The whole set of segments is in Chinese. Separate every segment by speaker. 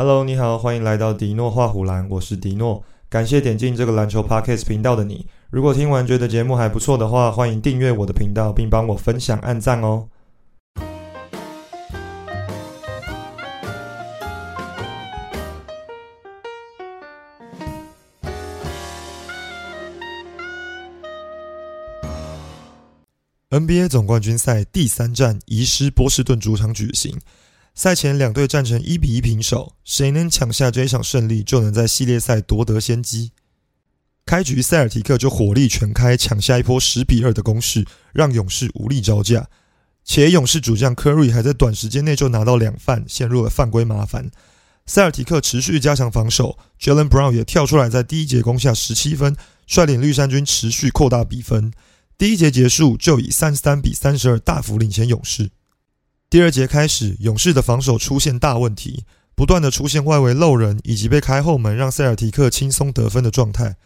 Speaker 1: Hello，你好，欢迎来到迪诺画虎兰，我是迪诺。感谢点进这个篮球 Podcast 频道的你。如果听完觉得节目还不错的话，欢迎订阅我的频道，并帮我分享、按赞哦。NBA 总冠军赛第三战移师波士顿主场举行。赛前两队战成一比一平手，谁能抢下这一场胜利，就能在系列赛夺得先机。开局塞尔提克就火力全开，抢下一波十比二的攻势，让勇士无力招架。且勇士主将科瑞还在短时间内就拿到两犯，陷入了犯规麻烦。塞尔提克持续加强防守，Jalen Brown 也跳出来在第一节攻下十七分，率领绿衫军持续扩大比分。第一节结束就以三十三比三十二大幅领先勇士。第二节开始，勇士的防守出现大问题，不断的出现外围漏人以及被开后门让塞尔提克轻松得分的状态。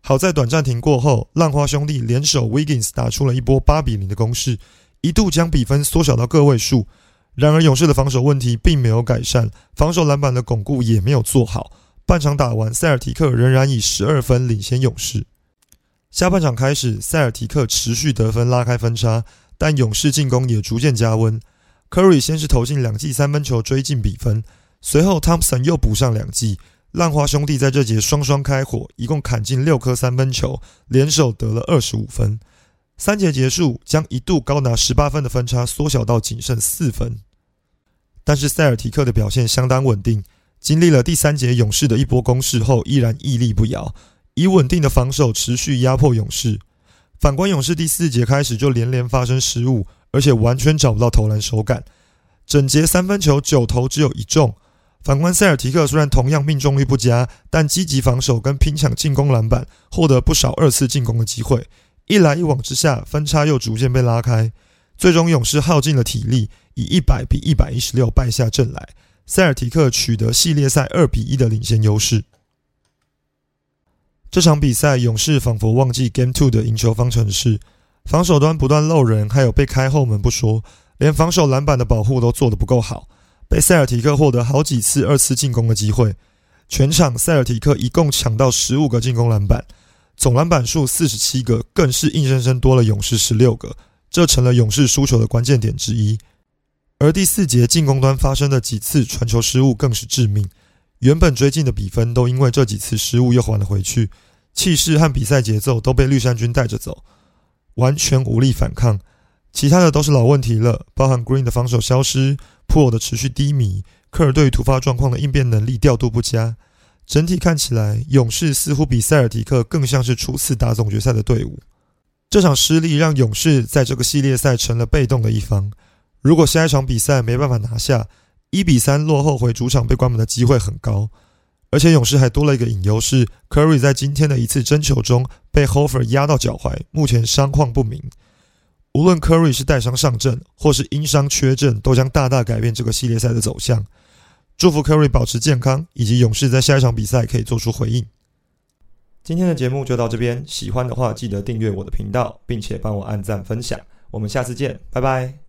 Speaker 1: 好在短暂停过后，浪花兄弟联手 Wiggins 打出了一波八比零的攻势，一度将比分缩小到个位数。然而勇士的防守问题并没有改善，防守篮板的巩固也没有做好。半场打完，塞尔提克仍然以十二分领先勇士。下半场开始，塞尔提克持续得分拉开分差，但勇士进攻也逐渐加温。Curry 先是投进两记三分球追进比分，随后 Thompson 又补上两记，浪花兄弟在这节双双开火，一共砍进六颗三分球，联手得了二十五分。三节结束，将一度高达十八分的分差缩小到仅剩四分。但是塞尔提克的表现相当稳定，经历了第三节勇士的一波攻势后，依然屹立不摇。以稳定的防守持续压迫勇士。反观勇士第四节开始就连连发生失误，而且完全找不到投篮手感，整节三分球九投只有一中。反观塞尔提克虽然同样命中率不佳，但积极防守跟拼抢进攻篮板，获得不少二次进攻的机会。一来一往之下，分差又逐渐被拉开。最终勇士耗尽了体力，以一百比一百一十六败下阵来。塞尔提克取得系列赛二比一的领先优势。这场比赛，勇士仿佛忘记 Game Two 的赢球方程式，防守端不断漏人，还有被开后门不说，连防守篮板的保护都做得不够好，被塞尔提克获得好几次二次进攻的机会。全场塞尔提克一共抢到十五个进攻篮板，总篮板数四十七个，更是硬生生多了勇士十六个，这成了勇士输球的关键点之一。而第四节进攻端发生的几次传球失误更是致命。原本追进的比分都因为这几次失误又还了回去，气势和比赛节奏都被绿衫军带着走，完全无力反抗。其他的都是老问题了，包含 Green 的防守消失、普尔的持续低迷、科尔对于突发状况的应变能力调度不佳。整体看起来，勇士似乎比塞尔提克更像是初次打总决赛的队伍。这场失利让勇士在这个系列赛成了被动的一方。如果下一场比赛没办法拿下，一比三落后回主场被关门的机会很高，而且勇士还多了一个隐忧是，Curry 在今天的一次争球中被 Hofer 压到脚踝，目前伤况不明。无论 Curry 是带伤上阵，或是因伤缺阵，都将大大改变这个系列赛的走向。祝福 Curry 保持健康，以及勇士在下一场比赛可以做出回应。今天的节目就到这边，喜欢的话记得订阅我的频道，并且帮我按赞分享。我们下次见，拜拜。